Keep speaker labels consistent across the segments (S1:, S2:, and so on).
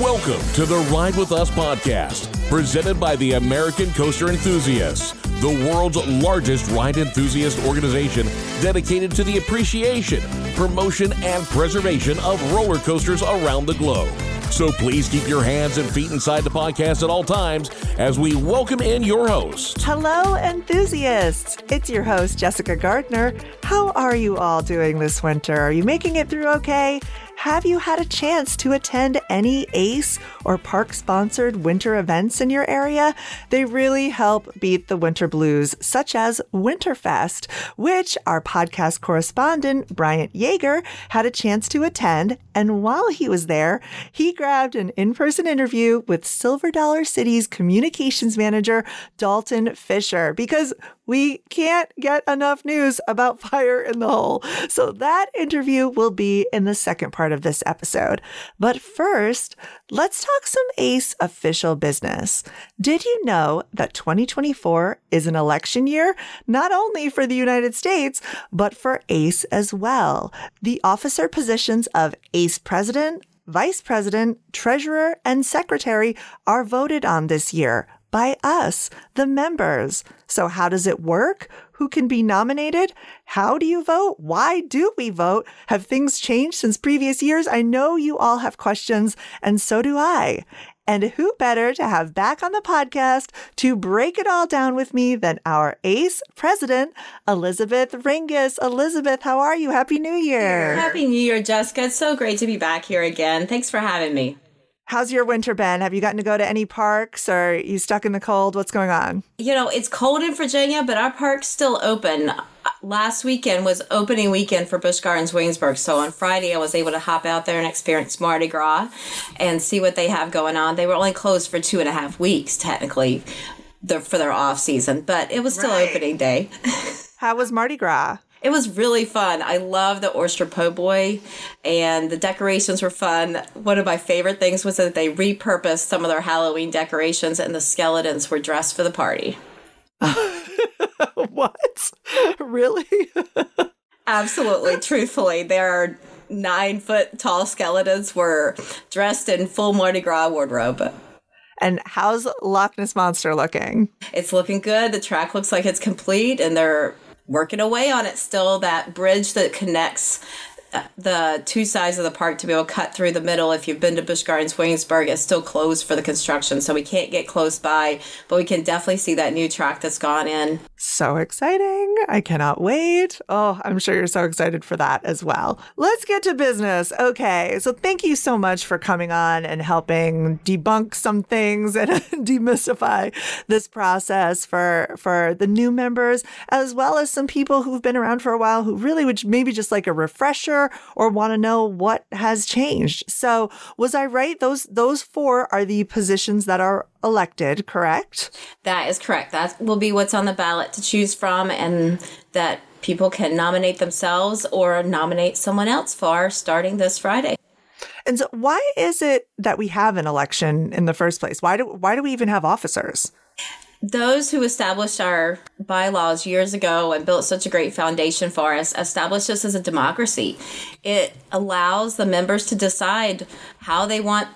S1: Welcome to the Ride With Us podcast, presented by the American Coaster Enthusiasts, the world's largest ride enthusiast organization dedicated to the appreciation, promotion, and preservation of roller coasters around the globe. So please keep your hands and feet inside the podcast at all times as we welcome in your host.
S2: Hello, enthusiasts. It's your host, Jessica Gardner. How are you all doing this winter? Are you making it through okay? Have you had a chance to attend any ACE or park sponsored winter events in your area? They really help beat the winter blues, such as Winterfest, which our podcast correspondent, Bryant Yeager, had a chance to attend. And while he was there, he grabbed an in person interview with Silver Dollar City's communications manager, Dalton Fischer, because we can't get enough news about fire in the hole. So that interview will be in the second part of this episode. But first, let's talk some ACE official business. Did you know that 2024 is an election year, not only for the United States, but for ACE as well? The officer positions of ACE president, vice president, treasurer, and secretary are voted on this year by us, the members. So, how does it work? Who can be nominated? How do you vote? Why do we vote? Have things changed since previous years? I know you all have questions, and so do I. And who better to have back on the podcast to break it all down with me than our ACE president, Elizabeth Ringas. Elizabeth, how are you? Happy New Year.
S3: Happy New Year, Jessica. It's so great to be back here again. Thanks for having me.
S2: How's your winter been? Have you gotten to go to any parks or are you stuck in the cold? What's going on?
S3: You know, it's cold in Virginia, but our park's still open. Last weekend was opening weekend for Busch Gardens Williamsburg. So on Friday, I was able to hop out there and experience Mardi Gras and see what they have going on. They were only closed for two and a half weeks, technically, for their off season, but it was still right. opening day.
S2: How was Mardi Gras?
S3: It was really fun. I love the oyster po' boy, and the decorations were fun. One of my favorite things was that they repurposed some of their Halloween decorations, and the skeletons were dressed for the party.
S2: what? Really?
S3: Absolutely. Truthfully, there are nine foot tall skeletons were dressed in full Mardi Gras wardrobe.
S2: And how's Loch Ness Monster looking?
S3: It's looking good. The track looks like it's complete, and they're working away on it still. That bridge that connects uh, the two sides of the park to be able to cut through the middle. If you've been to Busch Gardens Williamsburg, it's still closed for the construction, so we can't get close by, but we can definitely see that new track that's gone in.
S2: So exciting. I cannot wait. Oh, I'm sure you're so excited for that as well. Let's get to business. Okay. So thank you so much for coming on and helping debunk some things and demystify this process for for the new members as well as some people who've been around for a while who really would maybe just like a refresher or want to know what has changed. So was I right? Those those four are the positions that are elected, correct?
S3: That is correct. That will be what's on the ballot to choose from and that people can nominate themselves or nominate someone else for starting this Friday.
S2: And so why is it that we have an election in the first place? Why do why do we even have officers?
S3: those who established our bylaws years ago and built such a great foundation for us established us as a democracy. It allows the members to decide how they want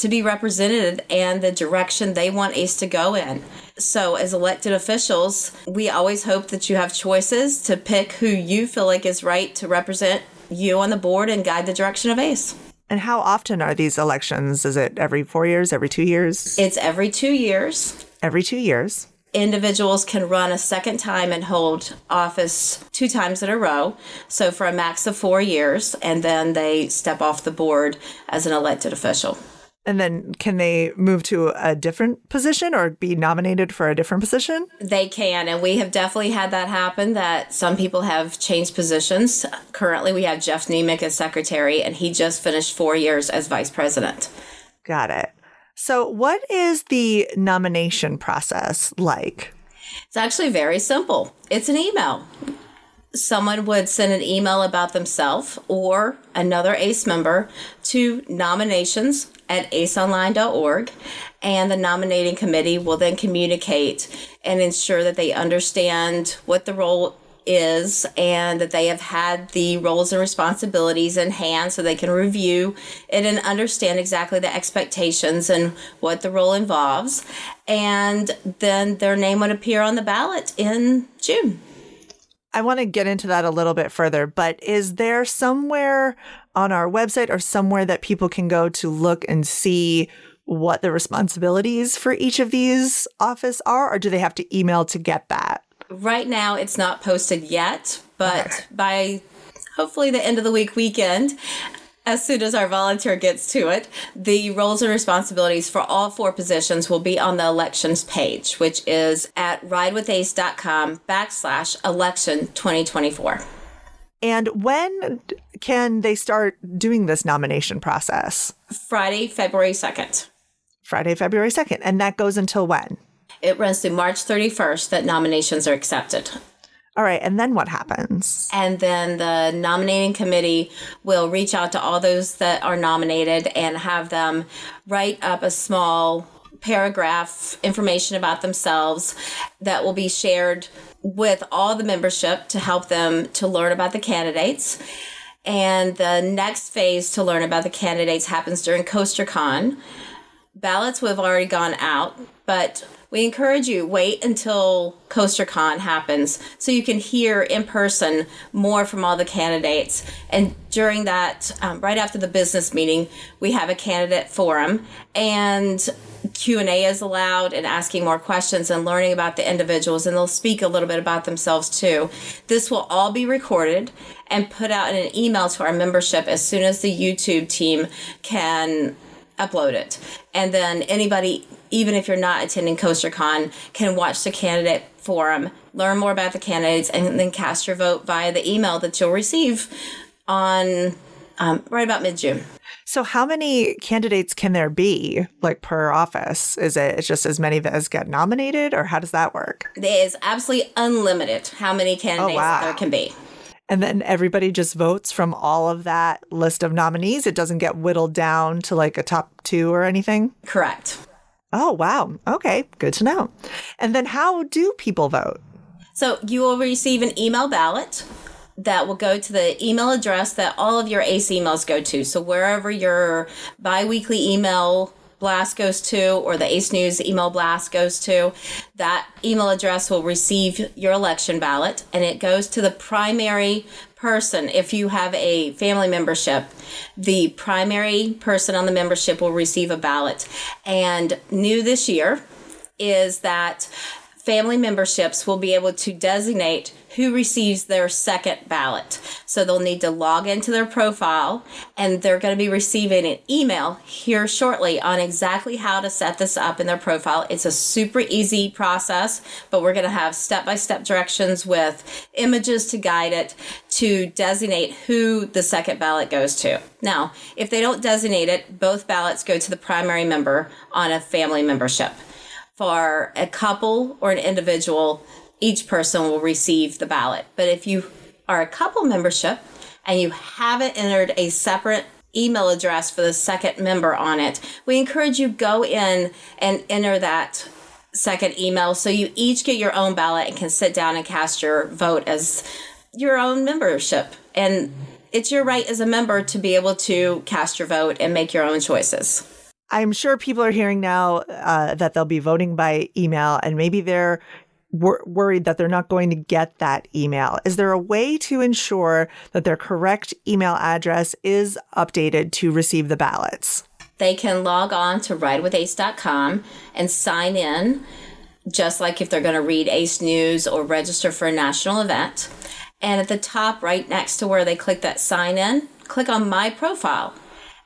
S3: to be represented and the direction they want ACE to go in. So, as elected officials, we always hope that you have choices to pick who you feel like is right to represent you on the board and guide the direction of ACE.
S2: And how often are these elections? Is it every four years, every two years?
S3: It's every two years
S2: every two years.
S3: Individuals can run a second time and hold office two times in a row. So for a max of four years, and then they step off the board as an elected official.
S2: And then can they move to a different position or be nominated for a different position?
S3: They can. And we have definitely had that happen that some people have changed positions. Currently, we have Jeff Nemec as secretary, and he just finished four years as vice president.
S2: Got it. So, what is the nomination process like?
S3: It's actually very simple. It's an email. Someone would send an email about themselves or another ACE member to nominations at aceonline.org, and the nominating committee will then communicate and ensure that they understand what the role is and that they have had the roles and responsibilities in hand so they can review it and understand exactly the expectations and what the role involves. And then their name would appear on the ballot in June.
S2: I want to get into that a little bit further, but is there somewhere on our website or somewhere that people can go to look and see what the responsibilities for each of these office are, or do they have to email to get that?
S3: Right now, it's not posted yet, but okay. by hopefully the end of the week weekend, as soon as our volunteer gets to it, the roles and responsibilities for all four positions will be on the elections page, which is at ridewithace.com backslash election 2024.
S2: And when can they start doing this nomination process?
S3: Friday, February 2nd.
S2: Friday, February 2nd. And that goes until when?
S3: It runs through March 31st that nominations are accepted.
S2: All right, and then what happens?
S3: And then the nominating committee will reach out to all those that are nominated and have them write up a small paragraph information about themselves that will be shared with all the membership to help them to learn about the candidates. And the next phase to learn about the candidates happens during CoasterCon. Ballots will have already gone out, but we encourage you wait until CoasterCon happens so you can hear in person more from all the candidates. And during that, um, right after the business meeting, we have a candidate forum and Q&A is allowed and asking more questions and learning about the individuals and they'll speak a little bit about themselves too. This will all be recorded and put out in an email to our membership as soon as the YouTube team can upload it. And then anybody even if you're not attending CoasterCon, can watch the candidate forum, learn more about the candidates, and then cast your vote via the email that you'll receive on um, right about mid June.
S2: So, how many candidates can there be, like per office? Is it just as many as get nominated, or how does that work?
S3: It is absolutely unlimited how many candidates oh, wow. there can be.
S2: And then everybody just votes from all of that list of nominees. It doesn't get whittled down to like a top two or anything.
S3: Correct.
S2: Oh, wow. Okay, good to know. And then how do people vote?
S3: So you will receive an email ballot that will go to the email address that all of your ACE emails go to. So wherever your biweekly email blast goes to or the ACE News email blast goes to, that email address will receive your election ballot and it goes to the primary person, if you have a family membership, the primary person on the membership will receive a ballot. And new this year is that family memberships will be able to designate who receives their second ballot. So they'll need to log into their profile and they're going to be receiving an email here shortly on exactly how to set this up in their profile. It's a super easy process, but we're going to have step by step directions with images to guide it to designate who the second ballot goes to. Now, if they don't designate it, both ballots go to the primary member on a family membership. For a couple or an individual, each person will receive the ballot. But if you are a couple membership and you haven't entered a separate email address for the second member on it, we encourage you go in and enter that second email so you each get your own ballot and can sit down and cast your vote as your own membership. And it's your right as a member to be able to cast your vote and make your own choices.
S2: I'm sure people are hearing now uh, that they'll be voting by email, and maybe they're wor- worried that they're not going to get that email. Is there a way to ensure that their correct email address is updated to receive the ballots?
S3: They can log on to ridewithace.com and sign in, just like if they're going to read ACE News or register for a national event. And at the top, right next to where they click that sign in, click on My Profile.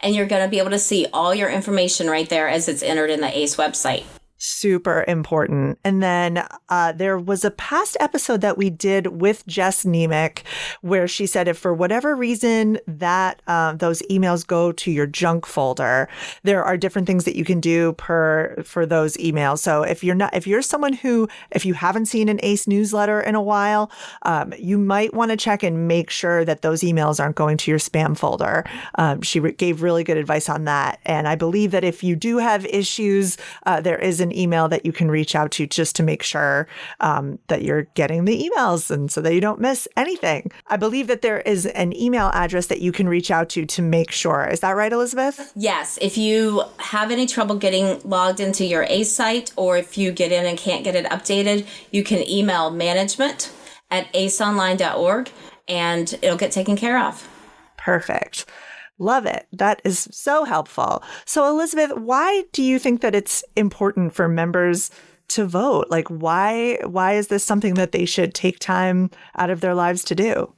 S3: And you're going to be able to see all your information right there as it's entered in the ACE website
S2: super important. And then uh, there was a past episode that we did with Jess Nemec where she said if for whatever reason that uh, those emails go to your junk folder, there are different things that you can do per for those emails. So if you're not if you're someone who if you haven't seen an ACE newsletter in a while, um, you might want to check and make sure that those emails aren't going to your spam folder. Um, she re- gave really good advice on that, and I believe that if you do have issues, uh, there is an an email that you can reach out to just to make sure um, that you're getting the emails and so that you don't miss anything. I believe that there is an email address that you can reach out to to make sure. Is that right, Elizabeth?
S3: Yes. If you have any trouble getting logged into your ACE site or if you get in and can't get it updated, you can email management at aceonline.org and it'll get taken care of.
S2: Perfect. Love it. That is so helpful. So, Elizabeth, why do you think that it's important for members to vote? Like, why why is this something that they should take time out of their lives to do?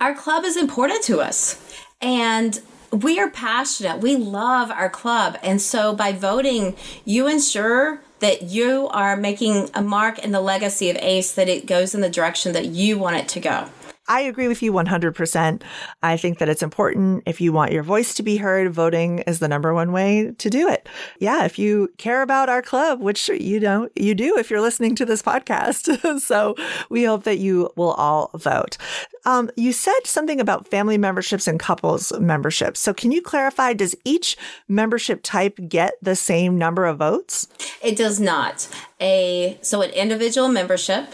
S3: Our club is important to us, and we are passionate. We love our club, and so by voting, you ensure that you are making a mark in the legacy of ACE that it goes in the direction that you want it to go.
S2: I agree with you 100%. I think that it's important if you want your voice to be heard, voting is the number one way to do it. Yeah, if you care about our club, which you know you do if you're listening to this podcast. so we hope that you will all vote. Um, you said something about family memberships and couples memberships. So can you clarify, does each membership type get the same number of votes?
S3: It does not. A so an individual membership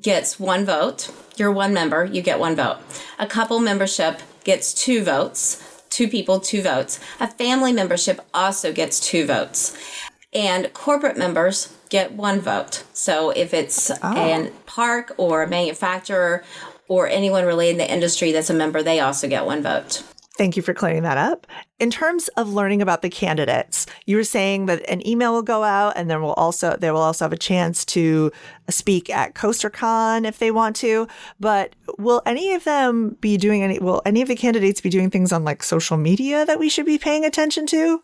S3: gets one vote. You're one member, you get one vote. A couple membership gets two votes. Two people, two votes. A family membership also gets two votes. And corporate members get one vote. So if it's oh. a park or a manufacturer or anyone related in the industry that's a member, they also get one vote.
S2: Thank you for clearing that up. In terms of learning about the candidates, you were saying that an email will go out and then we'll also they will also have a chance to speak at CoasterCon if they want to. But will any of them be doing any will any of the candidates be doing things on like social media that we should be paying attention to?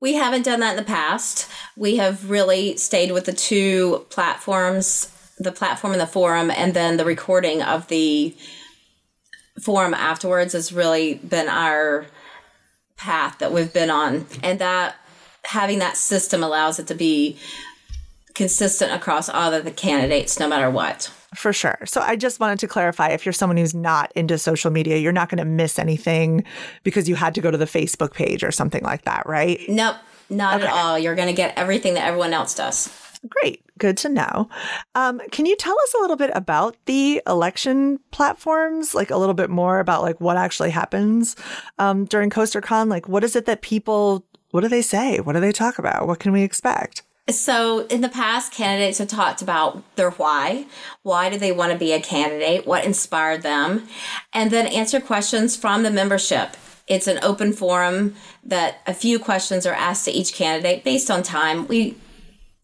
S3: We haven't done that in the past. We have really stayed with the two platforms, the platform and the forum, and then the recording of the forum afterwards has really been our path that we've been on. And that having that system allows it to be consistent across all of the candidates, no matter what.
S2: For sure. So I just wanted to clarify if you're someone who's not into social media, you're not going to miss anything because you had to go to the Facebook page or something like that, right?
S3: Nope, not okay. at all. You're going to get everything that everyone else does.
S2: Great. Good to know. Um, can you tell us a little bit about the election platforms? Like a little bit more about like what actually happens um, during CoasterCon? Like what is it that people, what do they say? What do they talk about? What can we expect?
S3: So, in the past, candidates have talked about their why. Why do they want to be a candidate? What inspired them? And then answer questions from the membership. It's an open forum that a few questions are asked to each candidate based on time. We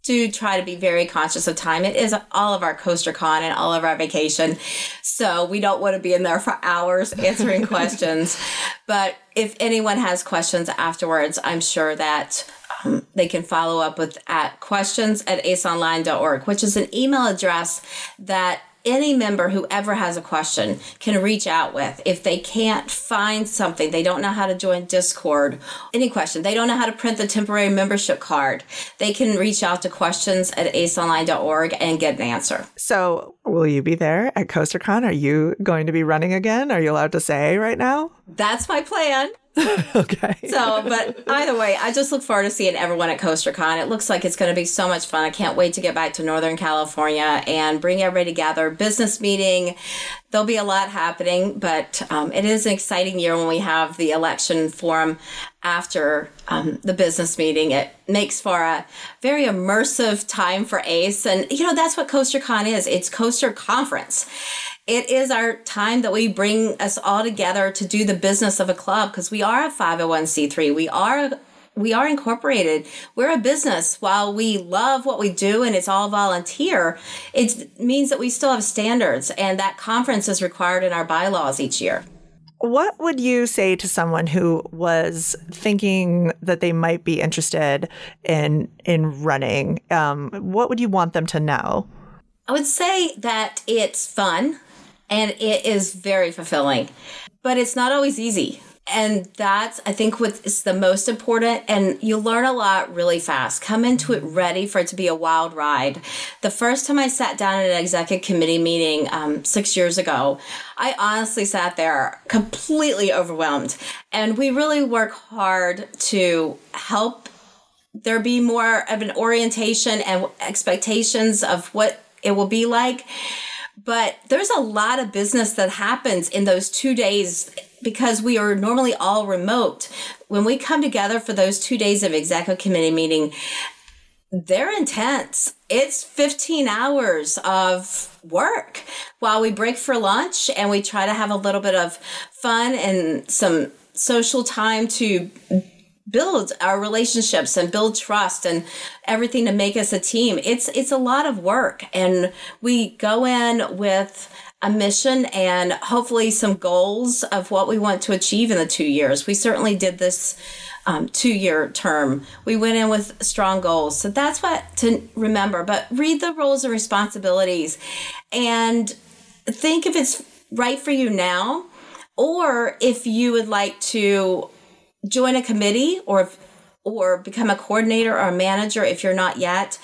S3: do try to be very conscious of time. It is all of our coaster con and all of our vacation. So we don't want to be in there for hours answering questions. But if anyone has questions afterwards, I'm sure that um, they can follow up with at questions at aceonline.org, which is an email address that any member who ever has a question can reach out with. If they can't find something, they don't know how to join Discord, any question, they don't know how to print the temporary membership card, they can reach out to questions at aceonline.org and get an answer.
S2: So, will you be there at CoasterCon? Are you going to be running again? Are you allowed to say right now?
S3: That's my plan.
S2: okay.
S3: So, but either way, I just look forward to seeing everyone at CoasterCon. It looks like it's going to be so much fun. I can't wait to get back to Northern California and bring everybody together. Business meeting. There'll be a lot happening, but um, it is an exciting year when we have the election forum after um, the business meeting. It makes for a very immersive time for ACE. And, you know, that's what CoasterCon is it's Coaster Conference it is our time that we bring us all together to do the business of a club because we are a 501c3 we are we are incorporated. We're a business. While we love what we do and it's all volunteer it means that we still have standards and that conference is required in our bylaws each year.
S2: What would you say to someone who was thinking that they might be interested in in running? Um, what would you want them to know?
S3: I would say that it's fun and it is very fulfilling. But it's not always easy. And that's, I think, what is the most important. And you learn a lot really fast. Come into it ready for it to be a wild ride. The first time I sat down at an executive committee meeting um, six years ago, I honestly sat there completely overwhelmed. And we really work hard to help there be more of an orientation and expectations of what it will be like. But there's a lot of business that happens in those two days because we are normally all remote. When we come together for those two days of executive committee meeting, they're intense. It's 15 hours of work while we break for lunch and we try to have a little bit of fun and some social time to build our relationships and build trust and everything to make us a team. It's it's a lot of work and we go in with a mission and hopefully some goals of what we want to achieve in the 2 years. We certainly did this um, two year term. We went in with strong goals. So that's what to remember. But read the roles and responsibilities and think if it's right for you now or if you would like to join a committee or or become a coordinator or a manager if you're not yet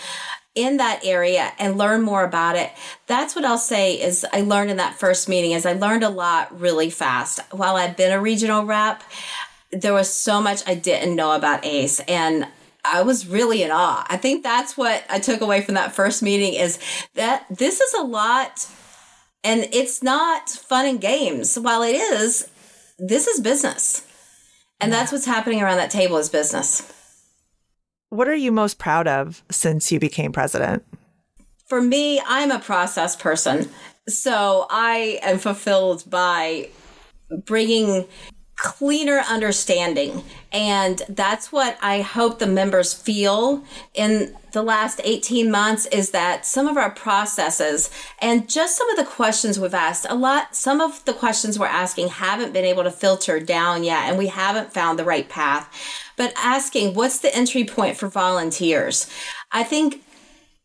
S3: in that area and learn more about it. That's what I'll say is I learned in that first meeting is I learned a lot really fast. While I've been a regional rep, there was so much I didn't know about ACE and I was really in awe. I think that's what I took away from that first meeting is that this is a lot and it's not fun and games. While it is, this is business. And that's what's happening around that table is business.
S2: What are you most proud of since you became president?
S3: For me, I'm a process person. So I am fulfilled by bringing cleaner understanding. And that's what I hope the members feel in the last 18 months is that some of our processes and just some of the questions we've asked, a lot, some of the questions we're asking haven't been able to filter down yet, and we haven't found the right path. But asking, what's the entry point for volunteers? I think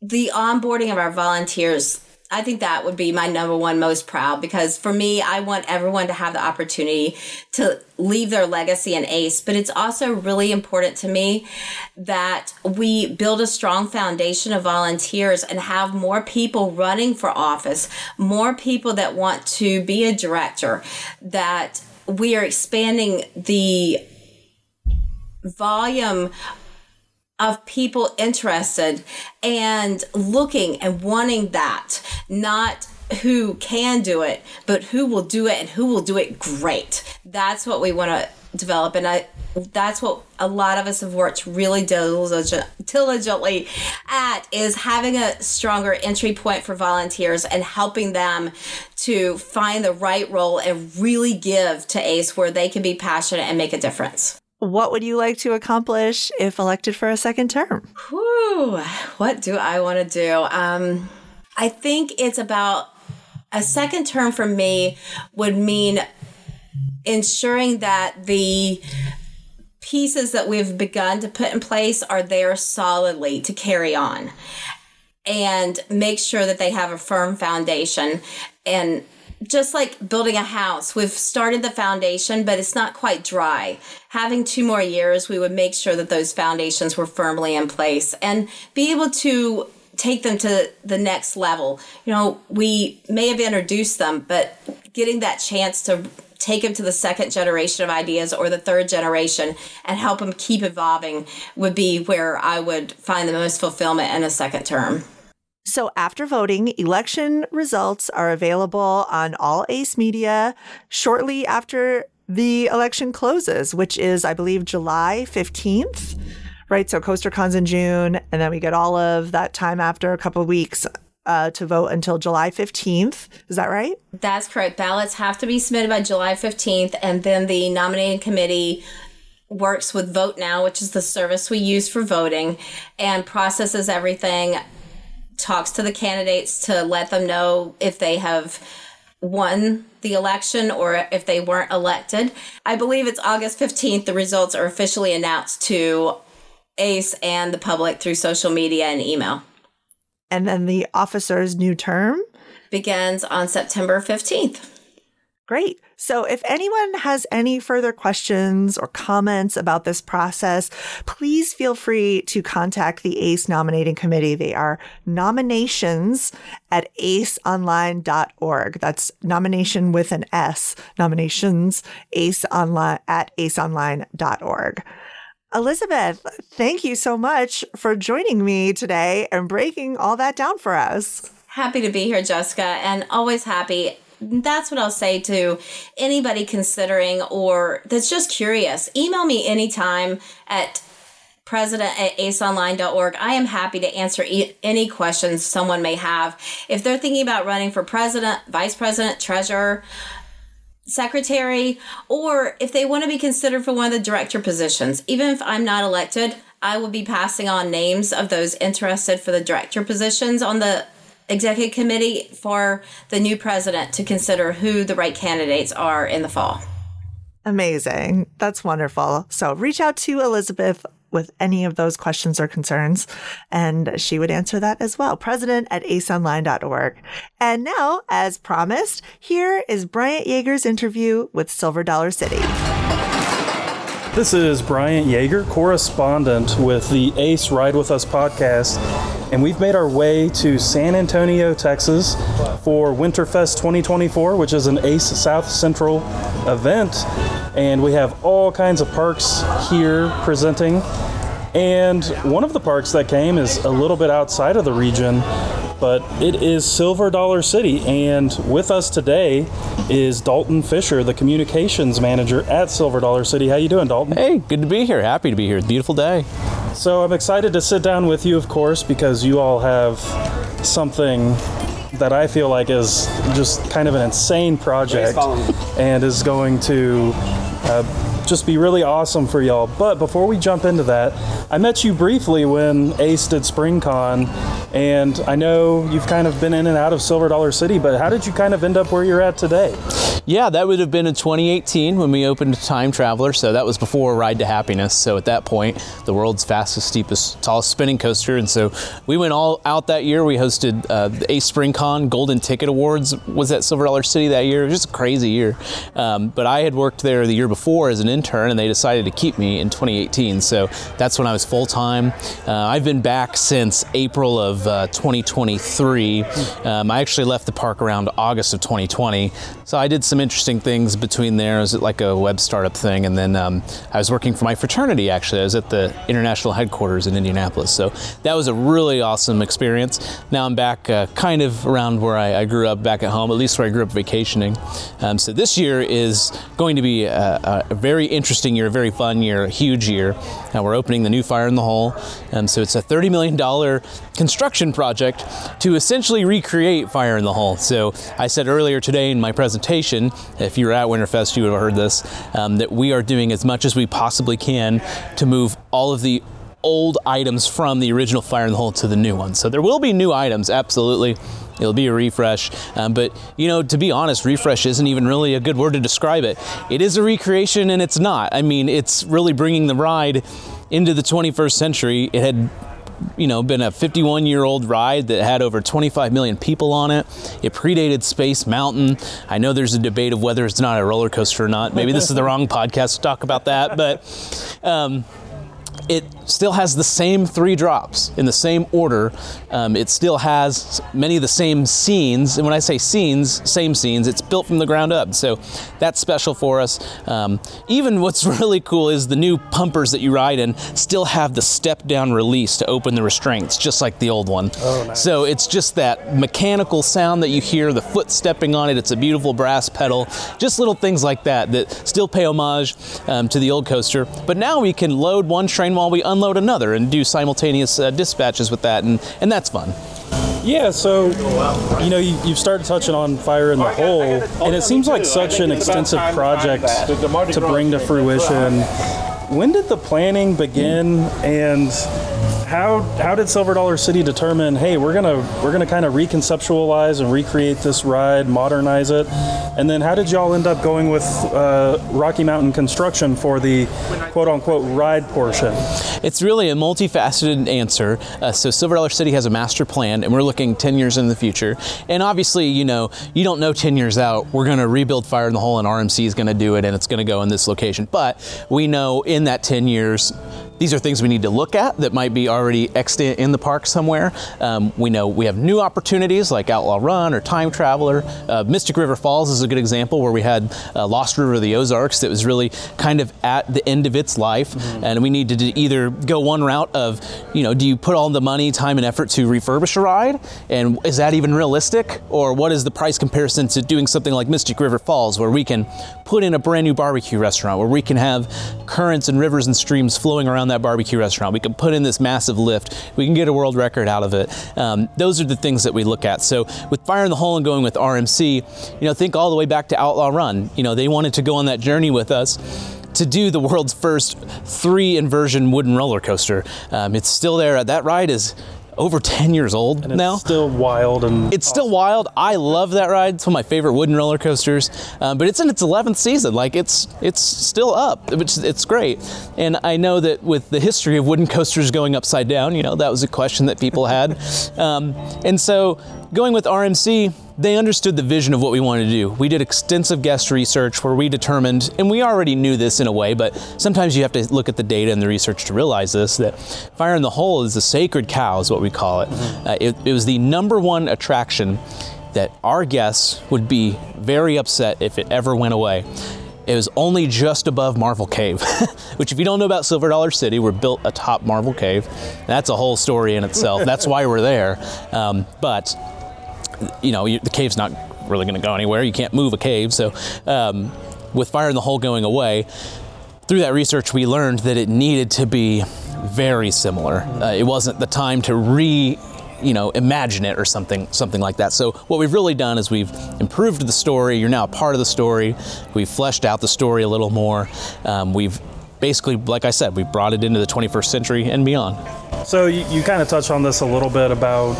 S3: the onboarding of our volunteers I think that would be my number one most proud because for me, I want everyone to have the opportunity to leave their legacy in ACE. But it's also really important to me that we build a strong foundation of volunteers and have more people running for office, more people that want to be a director, that we are expanding the volume of people interested and looking and wanting that, not who can do it, but who will do it and who will do it great. That's what we want to develop. And I, that's what a lot of us have worked really diligently at is having a stronger entry point for volunteers and helping them to find the right role and really give to ACE where they can be passionate and make a difference.
S2: What would you like to accomplish if elected for a second term?
S3: Whew, what do I want to do? Um, I think it's about a second term for me would mean ensuring that the pieces that we've begun to put in place are there solidly to carry on and make sure that they have a firm foundation and just like building a house, we've started the foundation, but it's not quite dry. Having two more years, we would make sure that those foundations were firmly in place and be able to take them to the next level. You know, we may have introduced them, but getting that chance to take them to the second generation of ideas or the third generation and help them keep evolving would be where I would find the most fulfillment in a second term.
S2: So after voting, election results are available on all ACE media shortly after the election closes, which is, I believe, July 15th. Right. So CoasterCon's in June, and then we get all of that time after a couple of weeks uh, to vote until July 15th. Is that right?
S3: That's correct. Ballots have to be submitted by July 15th, and then the nominating committee works with Vote Now, which is the service we use for voting, and processes everything talks to the candidates to let them know if they have won the election or if they weren't elected. I believe it's August 15th, the results are officially announced to ACE and the public through social media and email.
S2: And then the officer's new term
S3: begins on September 15th.
S2: Great. So if anyone has any further questions or comments about this process, please feel free to contact the ACE nominating committee. They are nominations at aceonline.org. That's nomination with an S, nominations, ace online at aceonline.org. Elizabeth, thank you so much for joining me today and breaking all that down for us.
S3: Happy to be here, Jessica, and always happy. That's what I'll say to anybody considering or that's just curious. Email me anytime at president at aceonline.org. I am happy to answer e- any questions someone may have. If they're thinking about running for president, vice president, treasurer, secretary, or if they want to be considered for one of the director positions, even if I'm not elected, I will be passing on names of those interested for the director positions on the executive committee for the new president to consider who the right candidates are in the fall.
S2: Amazing. That's wonderful. So reach out to Elizabeth with any of those questions or concerns, and she would answer that as well. President at aceonline.org. And now, as promised, here is Bryant Yeager's interview with Silver Dollar City.
S4: This is Bryant Yeager, correspondent with the Ace Ride With Us podcast, and we've made our way to San Antonio, Texas for Winterfest 2024, which is an Ace South Central event. And we have all kinds of parks here presenting. And one of the parks that came is a little bit outside of the region, but it is Silver Dollar City. And with us today is Dalton Fischer, the communications manager at Silver Dollar City. How you doing, Dalton?
S5: Hey, good to be here. Happy to be here. Beautiful day.
S4: So I'm excited to sit down with you, of course, because you all have something that I feel like is just kind of an insane project and is going to uh, just be really awesome for y'all. But before we jump into that, I met you briefly when Ace did SpringCon, and I know you've kind of been in and out of Silver Dollar City, but how did you kind of end up where you're at today?
S5: Yeah, that would have been in 2018 when we opened Time Traveler. So that was before Ride to Happiness. So at that point, the world's fastest, steepest, tallest spinning coaster. And so we went all out that year. We hosted uh, the Ace SpringCon Golden Ticket Awards was at Silver Dollar City that year. It was just a crazy year. Um, but I had worked there the year before as an intern, and they decided to keep me in 2018. So that's when I was full time. Uh, I've been back since April of uh, 2023. Um, I actually left the park around August of 2020. So I did some interesting things between there. I was like a web startup thing, and then um, I was working for my fraternity. Actually, I was at the international headquarters in Indianapolis. So that was a really awesome experience. Now I'm back, uh, kind of around where I, I, grew up, back at home, at least where I grew up vacationing. Um, so this year is going to be a, a, very interesting year, a very fun year, a huge year. Now we're opening the new Fire in the Hole, um, so it's a $30 million construction project to essentially recreate Fire in the Hole. So I said earlier today in my presentation, if you were at Winterfest, you would have heard this, um, that we are doing as much as we possibly can to move all of the old items from the original Fire in the Hole to the new one. So there will be new items, absolutely. It'll be a refresh. Um, but, you know, to be honest, refresh isn't even really a good word to describe it. It is a recreation and it's not. I mean, it's really bringing the ride into the 21st century. It had you know, been a 51 year old ride that had over 25 million people on it. It predated Space Mountain. I know there's a debate of whether it's not a roller coaster or not. Maybe this is the wrong podcast to talk about that, but um, it still has the same three drops in the same order. Um, it still has many of the same scenes. And when I say scenes, same scenes, it's built from the ground up. So that's special for us. Um, even what's really cool is the new pumpers that you ride in still have the step down release to open the restraints, just like the old one. Oh, nice. So it's just that mechanical sound that you hear, the foot stepping on it. It's a beautiful brass pedal. Just little things like that that still pay homage um, to the old coaster. But now we can load one train while we unload another and do simultaneous uh, dispatches with that, and, and that's fun.
S4: Yeah, so you know you, have started touching on fire in the hole, and it seems like such an extensive project to bring to fruition. When did the planning begin, and how how did Silver Dollar City determine? Hey, we're gonna we're gonna kind of reconceptualize and recreate this ride, modernize it, and then how did y'all end up going with uh, Rocky Mountain Construction for the quote unquote ride portion?
S5: It's really a multifaceted answer. Uh, so Silver Dollar City has a master plan, and we're looking 10 years in the future. And obviously, you know, you don't know 10 years out. We're to rebuild Fire in the Hole, and RMC is to do it, and it's to go in this location. But we know in that 10 years these are things we need to look at that might be already extant in the park somewhere. Um, we know we have new opportunities like Outlaw Run or Time Traveler. Uh, Mystic River Falls is a good example where we had uh, Lost River of the Ozarks that was really kind of at the end of its life, mm-hmm. and we needed to either go one route of, you know, do you put all the money, time, and effort to refurbish a ride, and is that even realistic, or what is the price comparison to doing something like Mystic River Falls where we can put in a brand new barbecue restaurant where we can have currents and rivers and streams flowing around that barbecue restaurant. We can put in this massive lift. We can get a world record out of it. Um, those are the things that we look at. So with Fire in the Hole and going with RMC, you know, think all the way back to Outlaw Run. You know, they wanted to go on that journey with us to do the world's first three inversion wooden roller coaster. Um, it's still there. That ride is over 10 years old
S4: and
S5: now.
S4: still wild and
S5: it's awesome. still wild. I love that ride. It's one of my favorite wooden roller coasters. Um, but it's in its 11th season. Like it's it's still up, which it's great. And I know that with the history of wooden coasters going upside down, you know, that was a question that people had. um, and so going with RMC they understood the vision of what we wanted to do. We did extensive guest research where we determined, and we already knew this in a way, but sometimes you have to look at the data and the research to realize this that Fire in the Hole is the sacred cow, is what we call it. Mm-hmm. Uh, it, it was the number one attraction that our guests would be very upset if it ever went away. It was only just above Marvel Cave, which, if you don't know about Silver Dollar City, we're built atop Marvel Cave. That's a whole story in itself. That's why we're there. Um, but you know, you, the cave's not really going to go anywhere. You can't move a cave. So, um, with Fire in the Hole going away, through that research, we learned that it needed to be very similar. Uh, it wasn't the time to re you know imagine it or something something like that so what we've really done is we've improved the story you're now a part of the story we've fleshed out the story a little more um, we've basically like i said we brought it into the 21st century and beyond
S4: so you, you kind of touched on this a little bit about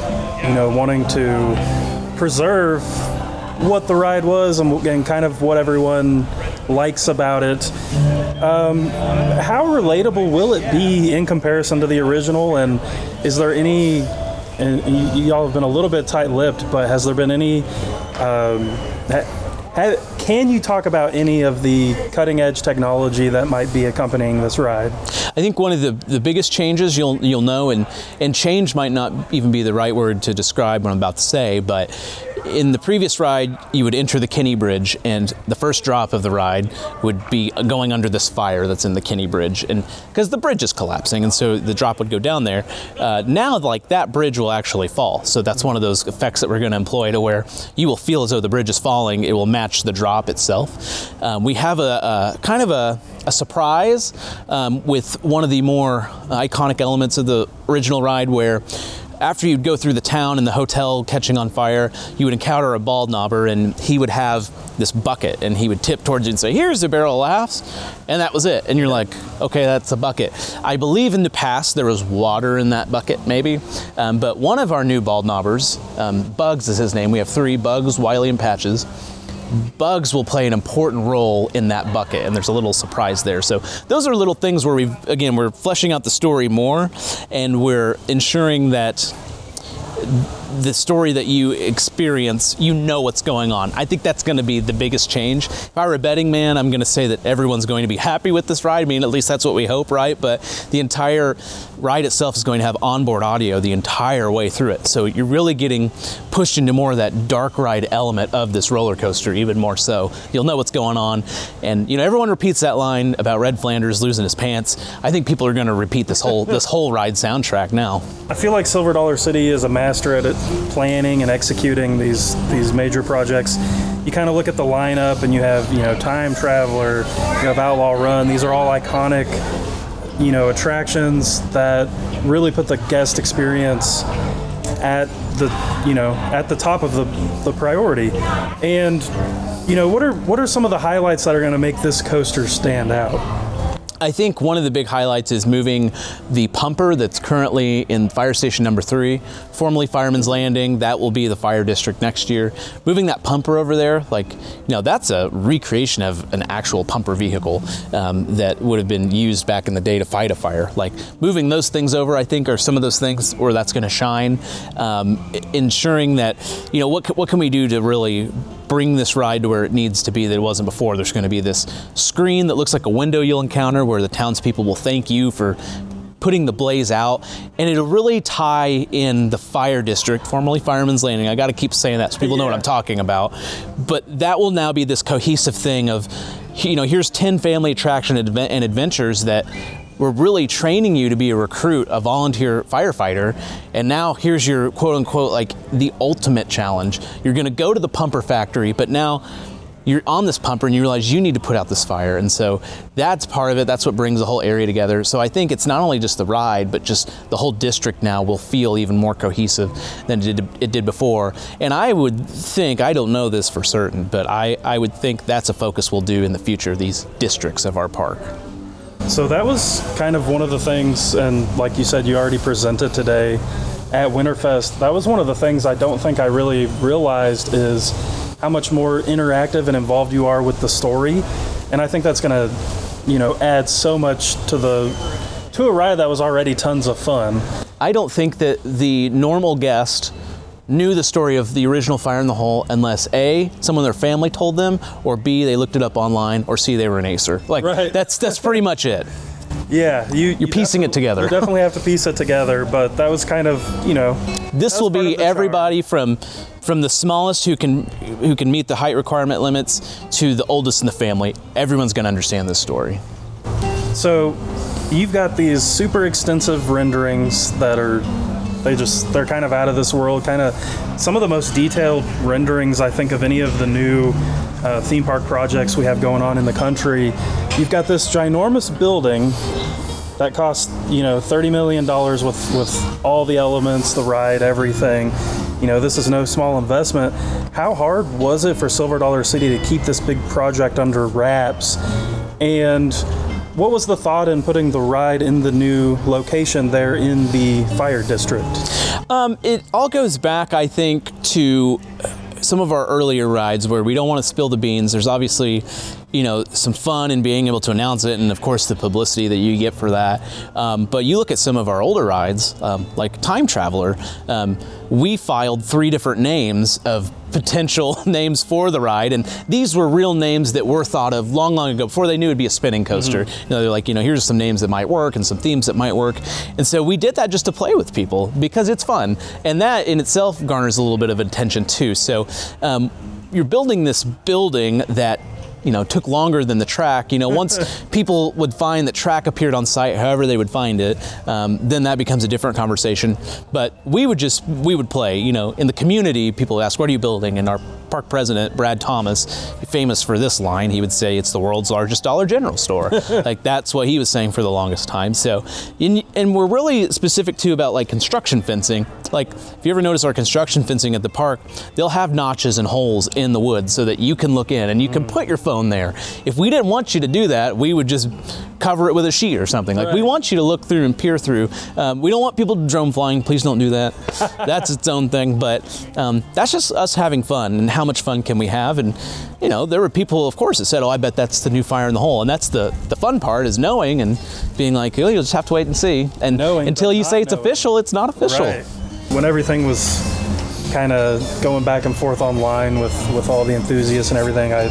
S4: you know wanting to preserve what the ride was and, and kind of what everyone likes about it. Um, how relatable will it be in comparison to the original? And is there any? And y'all have been a little bit tight-lipped, but has there been any? Um, can you talk about any of the cutting edge technology that might be accompanying this ride?
S5: I think one of the, the biggest changes you'll you'll know, and and change might not even be the right word to describe what I'm about to say, but in the previous ride, you would enter the Kinney Bridge, and the first drop of the ride would be going under this fire that's in the Kinney Bridge, and because the bridge is collapsing, and so the drop would go down there. Uh, now, like that bridge will actually fall, so that's one of those effects that we're going to employ to where you will feel as though the bridge is falling. It will match the drop itself. Um, we have a, a, kind of a, a surprise um, with one of the more iconic elements of the original ride, where after you'd go through the town and the hotel catching on fire, you would encounter a bald knobber and he would have this bucket and he would tip towards you and say, Here's a barrel of laughs. And that was it. And you're like, Okay, that's a bucket. I believe in the past there was water in that bucket, maybe. Um, but one of our new bald knobbers, um, Bugs is his name. We have three Bugs, Wiley, and Patches bugs will play an important role in that bucket and there's a little surprise there. So those are little things where we again we're fleshing out the story more and we're ensuring that the story that you experience, you know what's going on. I think that's going to be the biggest change. If I were a betting man, I'm going to say that everyone's going to be happy with this ride. I mean, at least that's what we hope, right? But the entire ride itself is going to have onboard audio the entire way through it. So you're really getting pushed into more of that dark ride element of this roller coaster, even more so. You'll know what's going on. And you know, everyone repeats that line about Red Flanders losing his pants. I think people are going to repeat this whole this whole ride soundtrack now.
S4: I feel like Silver Dollar City is a master at it planning and executing these these major projects, you kind of look at the lineup and you have you know Time Traveler, you have Outlaw Run. These are all iconic, you know, attractions that really put the guest experience at the you know at the top of the, the priority. And you know what are what are some of the highlights that are going to make this coaster stand out?
S5: I think one of the big highlights is moving the pumper that's currently in fire station number three, formerly Fireman's Landing. That will be the fire district next year. Moving that pumper over there, like, you know, that's a recreation of an actual pumper vehicle um, that would have been used back in the day to fight a fire. Like, moving those things over, I think, are some of those things where that's going to shine. Um, ensuring that, you know, what, what can we do to really bring this ride to where it needs to be that it wasn't before. There's going to be this screen that looks like a window you'll encounter where the townspeople will thank you for putting the blaze out, and it'll really tie in the fire district, formerly Fireman's Landing. I got to keep saying that so people know what I'm talking about. But that will now be this cohesive thing of, you know, here's 10 family attraction and adventures that we're really training you to be a recruit, a volunteer firefighter, and now here's your quote unquote like the ultimate challenge. You're going to go to the pumper factory, but now you're on this pumper and you realize you need to put out this fire. And so that's part of it. That's what brings the whole area together. So I think it's not only just the ride, but just the whole district now will feel even more cohesive than it did, it did before. And I would think, I don't know this for certain, but I, I would think that's a focus we'll do in the future, these districts of our park.
S4: So that was kind of one of the things, and like you said, you already presented today at Winterfest. That was one of the things I don't think I really realized is how much more interactive and involved you are with the story. And I think that's going to, you know, add so much to the to a ride that was already tons of fun.
S5: I don't think that the normal guest knew the story of the original Fire in the Hole unless A, someone in their family told them, or B, they looked it up online, or C, they were an acer. Like
S4: Right.
S5: that's that's pretty much it.
S4: Yeah, you
S5: You're piecing it together.
S4: You definitely have to piece it together, but that was kind of, you know,
S5: This will be
S4: of the charm.
S5: everybody from from the smallest who can who can meet the height requirement limits to the oldest in the family. Everyone's going to understand this story.
S4: So you've got these super extensive renderings that are they just they're kind of out of this world kind of some of the most detailed renderings i think of any of the new uh, theme park projects we have going on in the country. You've got this ginormous building that cost you know 30 million dollars with with all the elements the ride everything. You know this is no small investment. How hard was it for silver dollar city to keep this big project under wraps? And what was the thought in putting the ride in the new location there in the fire district
S5: Um, it all goes back, I think, to some of our earlier rides where we don't want to spill the beans. There's obviously, you know, some fun in being able to announce it, and of course the publicity that you get for that. Um, but you look at some of our older rides, um, like Time Traveler. Um, we filed three different names of potential names for the ride, and these were real names that were thought of long, long ago before they knew it'd be a spinning coaster. You know, they're like, you know, here's some names that might work and some themes that might work, and so we did that just to play with people because it's fun, and that in itself garners a little bit of attention too. So um, you're building this building that you know took longer than the track you know once people would find that track appeared on site however they would find it um, then that becomes a different conversation. But we would just we would play you know in the community people ask what are you building? And our park president brad thomas famous for this line he would say it's the world's largest dollar general store. Like that's what he was saying for the longest time. So in, and we're really specific too about like construction fencing. Like if you ever notice our construction fencing at the park they'll have notches and holes in the wood so that you can look in and you can put your phone there. If we didn't want you to do that we would just cover it with a sheet or something. Like we want you to look through and peer through. Um, we don't want people to drone flying. Please don't do that. That's its own thing. But um, that's just us having fun and how much fun can we have and you know there were people of course that said oh i bet that's the new fire in the hole and that's the the fun part is knowing and being like oh, you'll just have to wait and see and
S4: Knowing,
S5: until you say it's
S4: knowing.
S5: official it's not official
S4: Right. When everything was kind of going back and forth online with, with all the enthusiasts and everything, I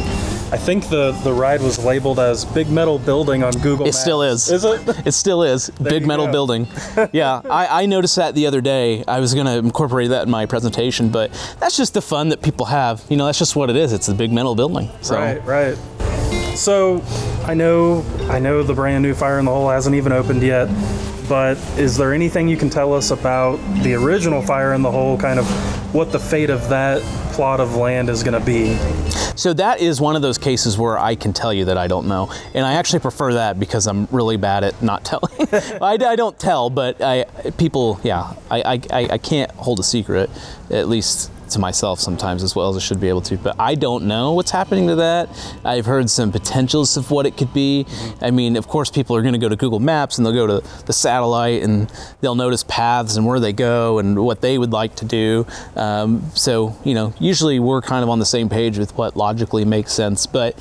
S4: I think the, the ride was labeled as Big Metal Building on Google.
S5: It
S4: Maps.
S5: still is.
S4: Is it?
S5: It still is. Big metal
S4: go.
S5: building. Yeah, I, I noticed that the other day. I was going to incorporate that in my presentation, but that's just the fun that people have. You know, that's just what it is. It's a big metal building. So
S4: Right, right. So I know I know the brand new Fire in the Hole hasn't even opened yet, but is there anything you can tell us about the original Fire in the Hole, kind of what the fate of that plot of land is going to be?
S5: So that is one of those cases where I can tell you that I don't know, and I actually prefer that because I'm really bad at not telling. I, I don't tell, but I people, yeah, I, I, I I can't hold a secret, at least to myself sometimes as well as I should be able to. But I don't know what's happening to that. I've heard some potentials of what it could be. I mean, of course, people are going to go to Google Maps and they'll go to the satellite and they'll notice paths and where they go and what they would like to do. Um, so, you know, usually we're kind of on the same page with what logically makes sense. But,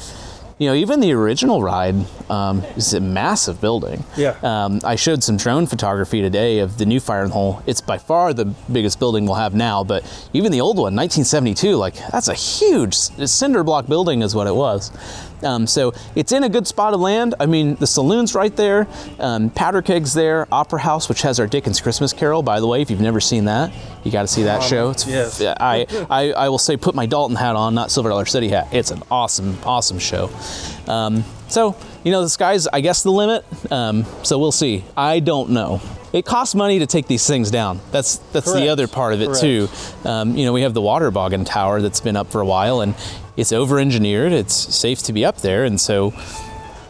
S5: you know, even the original ride um, is a massive building.
S4: Yeah.
S5: Um, I showed some drone photography today of the new Fire and Hole. It's by far the biggest building we'll have now, but even the old one, 1972, like that's a huge cinder block building, is what it was. Um, so it's in a good spot of land. I mean, the saloon's right there, um, Powder Keg's there, Opera House, which has our Dickens Christmas Carol. By the way, if you've never seen that, you got to see that show. It's,
S4: yes.
S5: I, I I will say, put my Dalton hat on, not Silver Dollar City hat. It's an awesome, awesome show. Um, so you know, the sky's I guess the limit. Um, so we'll see. I don't know. It costs money to take these things down. That's that's
S4: Correct.
S5: the other part of it
S4: Correct.
S5: too. Um, you know, we have the water boggin tower that's been up for a while, and it's over-engineered. It's safe to be up there, and so.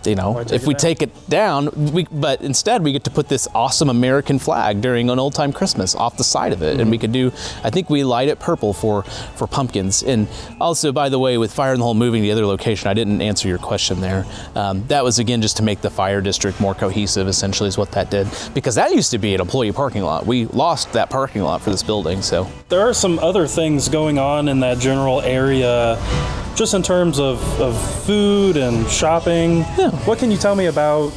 S5: You know, if we
S4: down?
S5: take it down, we, but instead we get to put this awesome American flag during an old time Christmas off the side of it, and
S4: Mm-hmm.
S5: we could do. I think we light it purple for for pumpkins. And also, by the way, with Fire in the Hole moving to the other location, I didn't answer your question there. Um, that was again just to make the fire district more cohesive. Essentially, is what that did because that used to be an employee parking lot. We lost that parking lot for this building, so
S4: There are some other things going on in that general area, just in terms of, of food and shopping.
S5: Yeah.
S4: What can you tell me about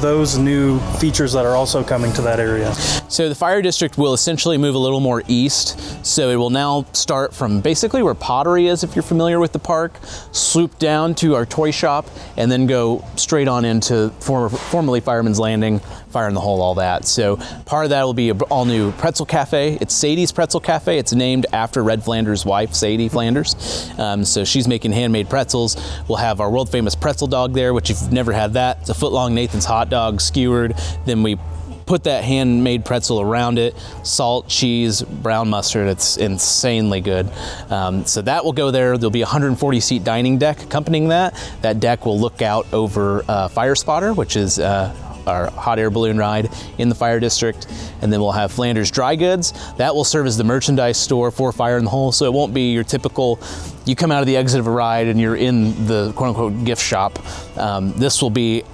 S4: those new features that are also coming to that area?
S5: So the fire district will essentially move a little more east. So it will now start from basically where pottery is, if you're familiar with the park, swoop down to our toy shop, and then go straight on into former, formerly Fireman's Landing, Fire in the Hole, all that. So part of that will be a all new pretzel cafe. It's Sadie's Pretzel Cafe. It's named after Red Flanders' wife, Sadie Flanders. Um, so she's making handmade pretzels. We'll have our world famous pretzel dog there, which if you've never had that, it's a foot long Nathan's hot dog skewered. Then we put that handmade pretzel around it, salt, cheese, brown mustard. It's insanely good. Um, so that will go there. There'll be a 140 seat dining deck accompanying that. That deck will look out over uh, Fire Spotter, which is uh, our hot air balloon ride in the fire district. And then we'll have Flanders Dry Goods. That will serve as the merchandise store for Fire in the Hole. So it won't be your typical, you come out of the exit of a ride and you're in the quote unquote gift shop. Um, this will be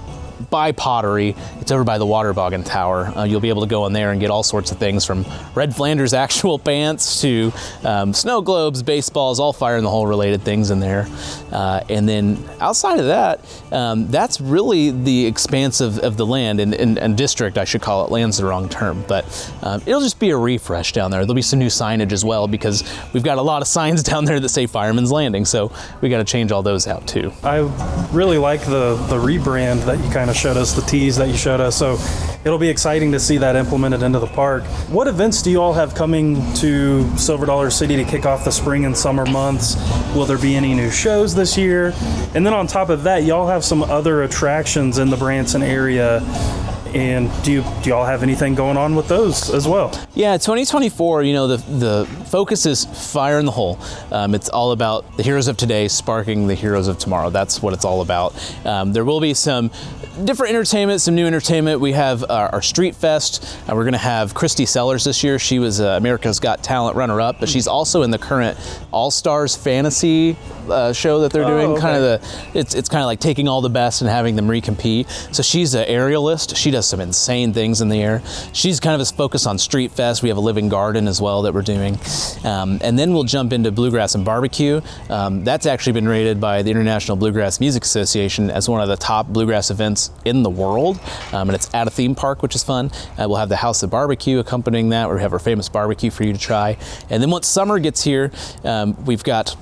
S5: by pottery. It's over by the water boggin tower. Uh, you'll be able to go in there and get all sorts of things from Red Flanders actual pants to um, snow globes, baseballs, all fire in the hole related things in there. Uh, and then outside of that, um, that's really the expanse of, of the land and, and, and district, I should call it. Land's the wrong term, but um, it'll just be a refresh down there. There'll be some new signage as well because we've got a lot of signs down there that say Fireman's Landing, so we got to change all those out too.
S4: I really like the the rebrand that you kind showed us, the tease that you showed us. So it'll be exciting to see that implemented into the park. What events do you all have coming to Silver Dollar City to kick off the spring and summer months? Will there be any new shows this year? And then on top of that, y'all have some other attractions in the Branson area. And do you do y'all have anything going on with those as well?
S5: Yeah, 2024, you know, the, the focus is fire in the hole. Um, it's all about the heroes of today sparking the heroes of tomorrow. That's what it's all about. Um, there will be some different entertainment, some new entertainment. We have our, our Street Fest. Uh, we're going to have Kristy Sellars this year. She was uh, America's Got Talent runner up, but she's also in the current All Stars Fantasy uh, show that they're
S4: Oh,
S5: doing.
S4: okay.
S5: Kind of the, it's, it's kind of like taking all the best and having them recompete. So she's an aerialist. She does some insane things in the air. She's kind of a focus on Street Fest. We have a living garden as well that we're doing. Um, and then we'll jump into Bluegrass and Barbecue. Um, that's actually been rated by the International Bluegrass Music Association as one of the top bluegrass events in the world. Um, and it's at a theme park, which is fun. Uh, we'll have the House of Barbecue accompanying that, where we have our famous barbecue for you to try. And then once summer gets here, um, we've got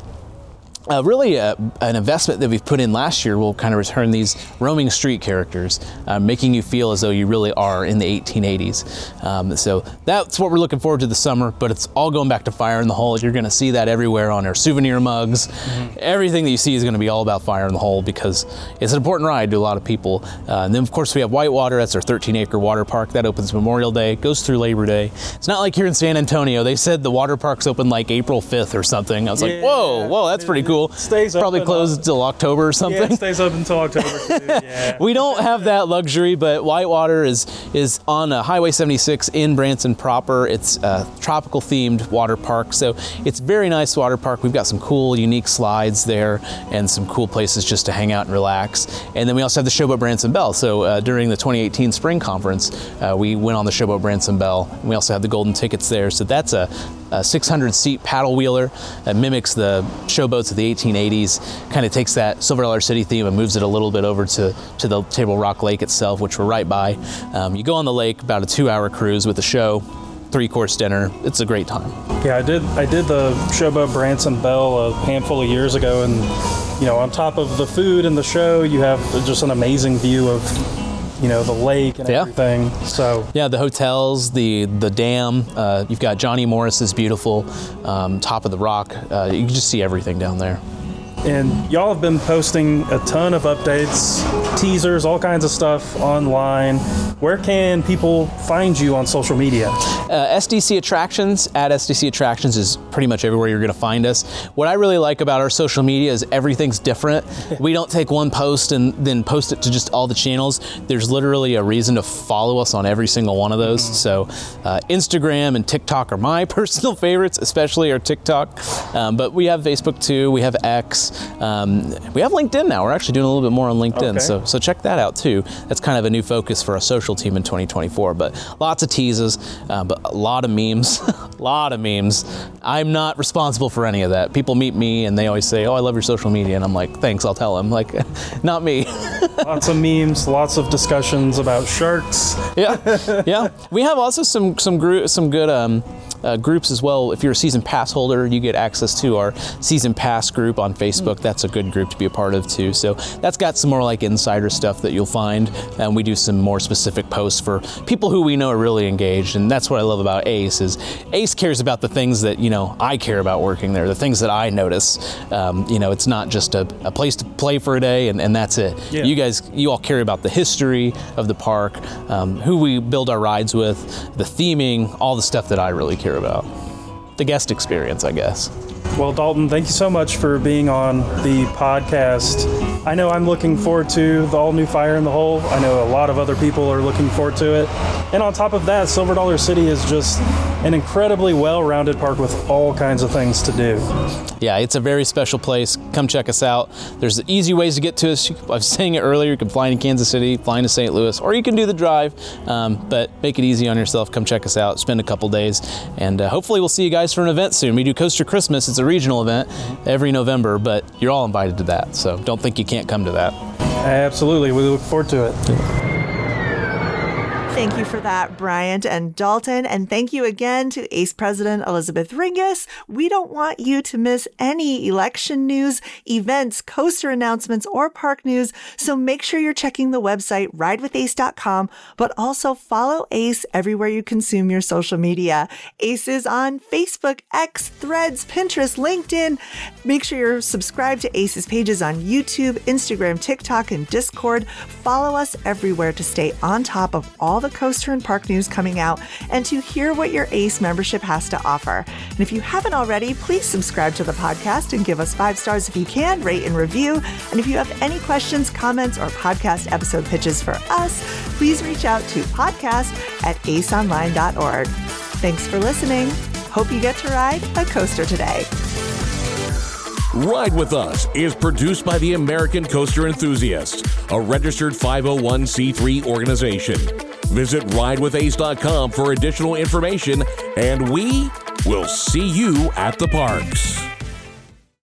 S5: uh, really uh an investment that we've put in last year will kind of return these roaming street characters, uh, making you feel as though you really are in the 1880s. Um, so that's what we're looking forward to this summer, but it's all going back to Fire in the Hole. You're going to see that everywhere on our souvenir mugs. Everything that you see is going to be all about Fire in the Hole because it's an important ride to a lot of people. Uh, and then, of course, we have Whitewater. That's our 13 acre water park. That opens Memorial Day, goes through Labor Day. It's not like here in San Antonio. They said the water park's open like April 5th or something. I was like, whoa, whoa, that's pretty cool.
S4: Stays
S5: Probably
S4: open
S5: closed until October or something.
S4: Yeah, it stays open until October. too. Yeah.
S5: we don't have that luxury, but Whitewater is is on uh, Highway 76 in Branson proper. It's a tropical themed water park, so it's very nice water park. We've got some cool, unique slides there, and some cool places just to hang out and relax. And then we also have the Showboat Branson Belle. So uh, during the 2018 Spring Conference, uh, we went on the Showboat Branson Belle. We also have the golden tickets there. So that's a, a 600 seat paddle wheeler that mimics the showboats of the 1880s. Kind of takes that Silver Dollar City theme and moves it a little bit over to, to the Table Rock Lake itself, which we're right by. Um, you go on the lake, about a two hour cruise with the show. three course dinner. It's a great time.
S4: Yeah, I did. I did the Showboat Branson Belle a handful of years ago, and you know, on top of the food and the show, you have just an amazing view of you know the lake and
S5: Yeah.
S4: everything. So
S5: Yeah, the hotels, the the dam. Uh, you've got Johnny Morris's beautiful um, top of the rock. Uh, you can just see everything down there.
S4: And y'all have been posting a ton of updates, teasers, all kinds of stuff online. Where can people find you on social media?
S5: Uh, SDC Attractions at SDC Attractions is pretty much everywhere you're going to find us. What I really like about our social media is everything's different. we don't take one post and then post it to just all the channels. There's literally a reason to follow us on every single one of those. So, uh, Instagram and TikTok are my personal favorites, especially our TikTok. Um, but we have Facebook too. We have X. Um, we have LinkedIn now. We're actually doing a little bit more on LinkedIn.
S4: Okay.
S5: So so check that out too. That's kind of a new focus for our social team in 2024. But lots of teases, uh, but a lot of memes, a lot of memes. I'm not responsible for any of that. People meet me and they always say, "Oh, I love your social media," and I'm like, "Thanks, I'll tell them." Like, not me.
S4: lots of memes, lots of discussions about sharks.
S5: yeah, yeah. We have also some some group some good um, uh, groups as well. If you're a season pass holder, you get access to our season pass group on Facebook. That's a good group to be a part of too. So that's got some more like insider stuff that you'll find, and we do some more specific posts for people who we know are really engaged. And that's what I love about Ace is Ace cares about the things that you know I care about working there, the things that I notice. Um, you know, it's not just a, a place to play for a day and, and that's it.
S4: Yeah.
S5: You guys, you all care about the history of the park, um, who we build our rides with, the theming, all the stuff that I really care about. The guest experience, I guess.
S4: Well, Dalton, thank you so much for being on the podcast. I know I'm looking forward to the all new Fire in the Hole. I know a lot of other people are looking forward to it. And on top of that, Silver Dollar City is just an incredibly well rounded park with all kinds of things to do.
S5: Yeah, it's a very special place. Come check us out. There's easy ways to get to us. I was saying it earlier. You can fly into Kansas City, fly into St. Louis, or you can do the drive. Um, but make it easy on yourself. Come check us out. Spend a couple days, and uh, hopefully we'll see you guys for an event soon. We do Coaster Christmas. It's a regional event every November, but you're all invited to that. So don't think you can't come to that.
S4: Absolutely. We look forward to it.
S2: Thank you for that, Bryant and Dalton. And thank you again to ACE President Elizabeth Ringas. We don't want you to miss any election news, events, coaster announcements, or park news. So make sure you're checking the website ridewithace.com, but also follow ACE everywhere you consume your social media. ACE is on Facebook, X, Threads, Pinterest, LinkedIn. Make sure you're subscribed to ACE's pages on YouTube, Instagram, TikTok, and Discord. Follow us everywhere to stay on top of all the coaster and park news coming out and to hear what your ACE membership has to offer. And if you haven't already, please subscribe to the podcast and give us five stars if you can, rate and review. And if you have any questions, comments, or podcast episode pitches for us, please reach out to podcast at aceonline.org. Thanks for listening. Hope you get to ride a coaster today.
S1: Ride with Us is produced by the American Coaster Enthusiasts, a registered 501c3 organization. Visit ridewithace.com for additional information, and we will see you at the parks.